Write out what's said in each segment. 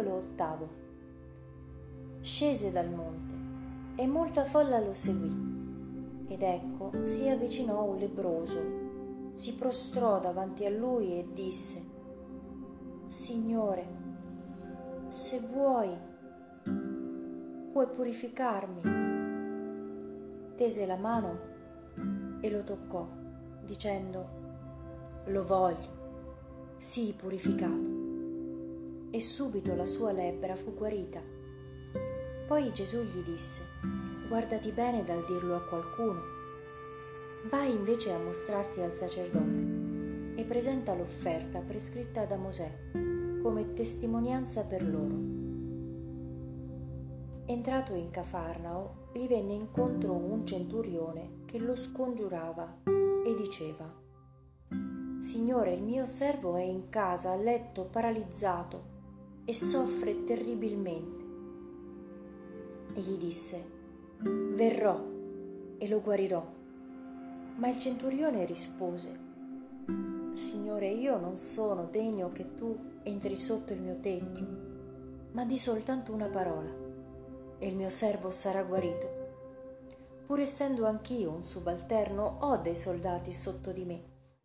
Capitolo ottavo Scese dal monte e molta folla lo seguì. Ed ecco si avvicinò un lebroso, si prostrò davanti a lui e disse, Signore, se vuoi, puoi purificarmi. Tese la mano e lo toccò, dicendo, Lo voglio, sii purificato e subito la sua lebbra fu guarita. Poi Gesù gli disse, guardati bene dal dirlo a qualcuno. Vai invece a mostrarti al sacerdote e presenta l'offerta prescritta da Mosè come testimonianza per loro. Entrato in Cafarnao, gli venne incontro un centurione che lo scongiurava e diceva, Signore, il mio servo è in casa, a letto, paralizzato e soffre terribilmente. E gli disse, verrò e lo guarirò. Ma il centurione rispose, Signore, io non sono degno che tu entri sotto il mio tetto, ma di soltanto una parola, e il mio servo sarà guarito. Pur essendo anch'io un subalterno, ho dei soldati sotto di me,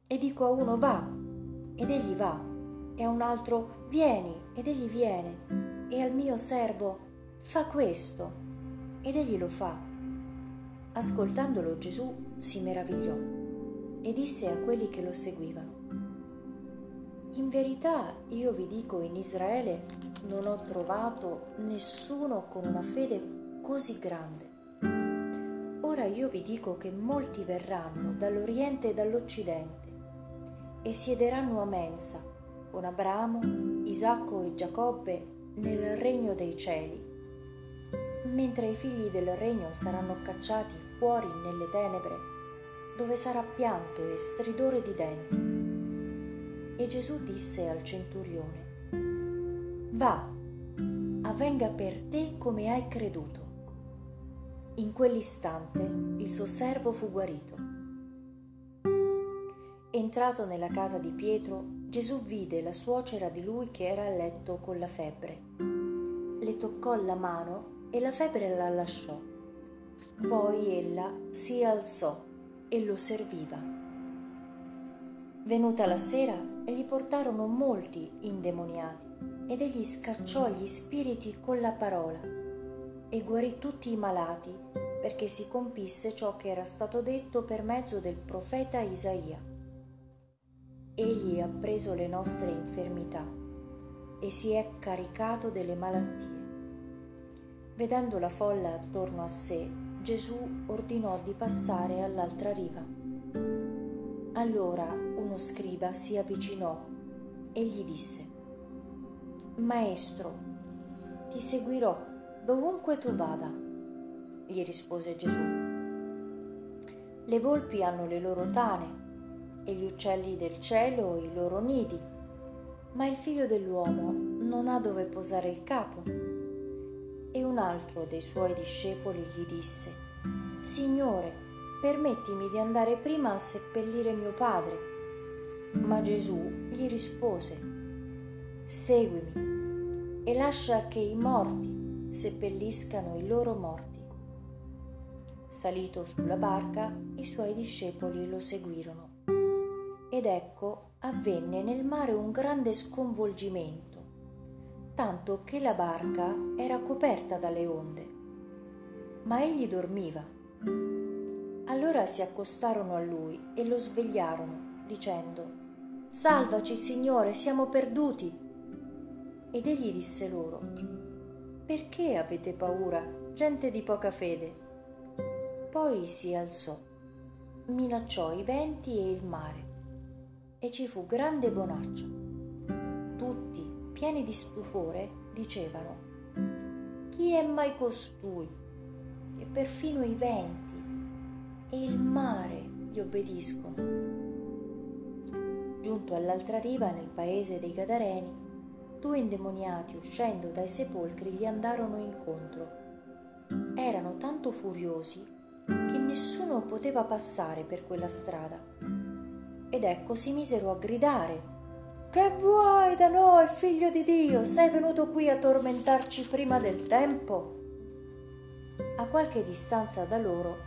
e dico a uno va, ed egli va, e a un altro vieni ed egli viene e al mio servo fa questo ed egli lo fa. Ascoltandolo Gesù si meravigliò e disse a quelli che lo seguivano, In verità io vi dico in Israele non ho trovato nessuno con una fede così grande. Ora io vi dico che molti verranno dall'Oriente e dall'Occidente e siederanno a mensa con Abramo, Isacco e Giacobbe nel regno dei cieli, mentre i figli del regno saranno cacciati fuori nelle tenebre, dove sarà pianto e stridore di denti. E Gesù disse al centurione, Va, avvenga per te come hai creduto. In quell'istante il suo servo fu guarito. Entrato nella casa di Pietro, Gesù vide la suocera di lui che era a letto con la febbre. Le toccò la mano e la febbre la lasciò. Poi ella si alzò e lo serviva. Venuta la sera, gli portarono molti indemoniati ed egli scacciò gli spiriti con la parola e guarì tutti i malati perché si compisse ciò che era stato detto per mezzo del profeta Isaia. Egli ha preso le nostre infermità e si è caricato delle malattie. Vedendo la folla attorno a sé, Gesù ordinò di passare all'altra riva. Allora uno scriba si avvicinò e gli disse, Maestro, ti seguirò dovunque tu vada. Gli rispose Gesù. Le volpi hanno le loro tane e gli uccelli del cielo i loro nidi, ma il figlio dell'uomo non ha dove posare il capo. E un altro dei suoi discepoli gli disse, Signore, permettimi di andare prima a seppellire mio padre. Ma Gesù gli rispose, Seguimi e lascia che i morti seppelliscano i loro morti. Salito sulla barca, i suoi discepoli lo seguirono ed ecco avvenne nel mare un grande sconvolgimento, tanto che la barca era coperta dalle onde. Ma egli dormiva. Allora si accostarono a lui e lo svegliarono, dicendo, Salvaci, Signore, siamo perduti. Ed egli disse loro, Perché avete paura, gente di poca fede? Poi si alzò, minacciò i venti e il mare e ci fu grande bonaccia. Tutti, pieni di stupore, dicevano, chi è mai costui? E perfino i venti e il mare gli obbediscono. Giunto all'altra riva, nel paese dei Gadareni, due indemoniati uscendo dai sepolcri gli andarono incontro. Erano tanto furiosi che nessuno poteva passare per quella strada ed ecco si misero a gridare Che vuoi da noi, figlio di Dio? Sei venuto qui a tormentarci prima del tempo? A qualche distanza da loro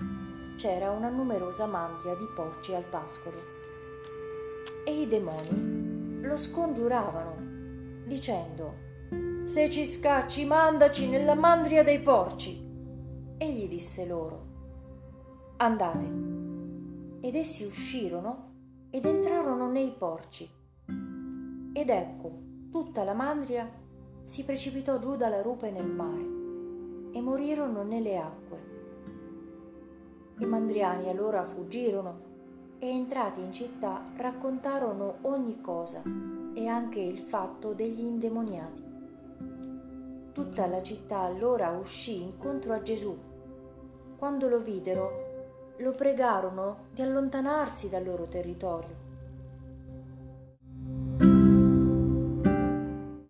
c'era una numerosa mandria di porci al pascolo e i demoni lo scongiuravano dicendo Se ci scacci mandaci nella mandria dei porci. Egli disse loro Andate. Ed essi uscirono ed entrarono nei porci. Ed ecco, tutta la mandria si precipitò giù dalla rupe nel mare e morirono nelle acque. I mandriani allora fuggirono e entrati in città raccontarono ogni cosa e anche il fatto degli indemoniati. Tutta la città allora uscì incontro a Gesù. Quando lo videro, lo pregarono di allontanarsi dal loro territorio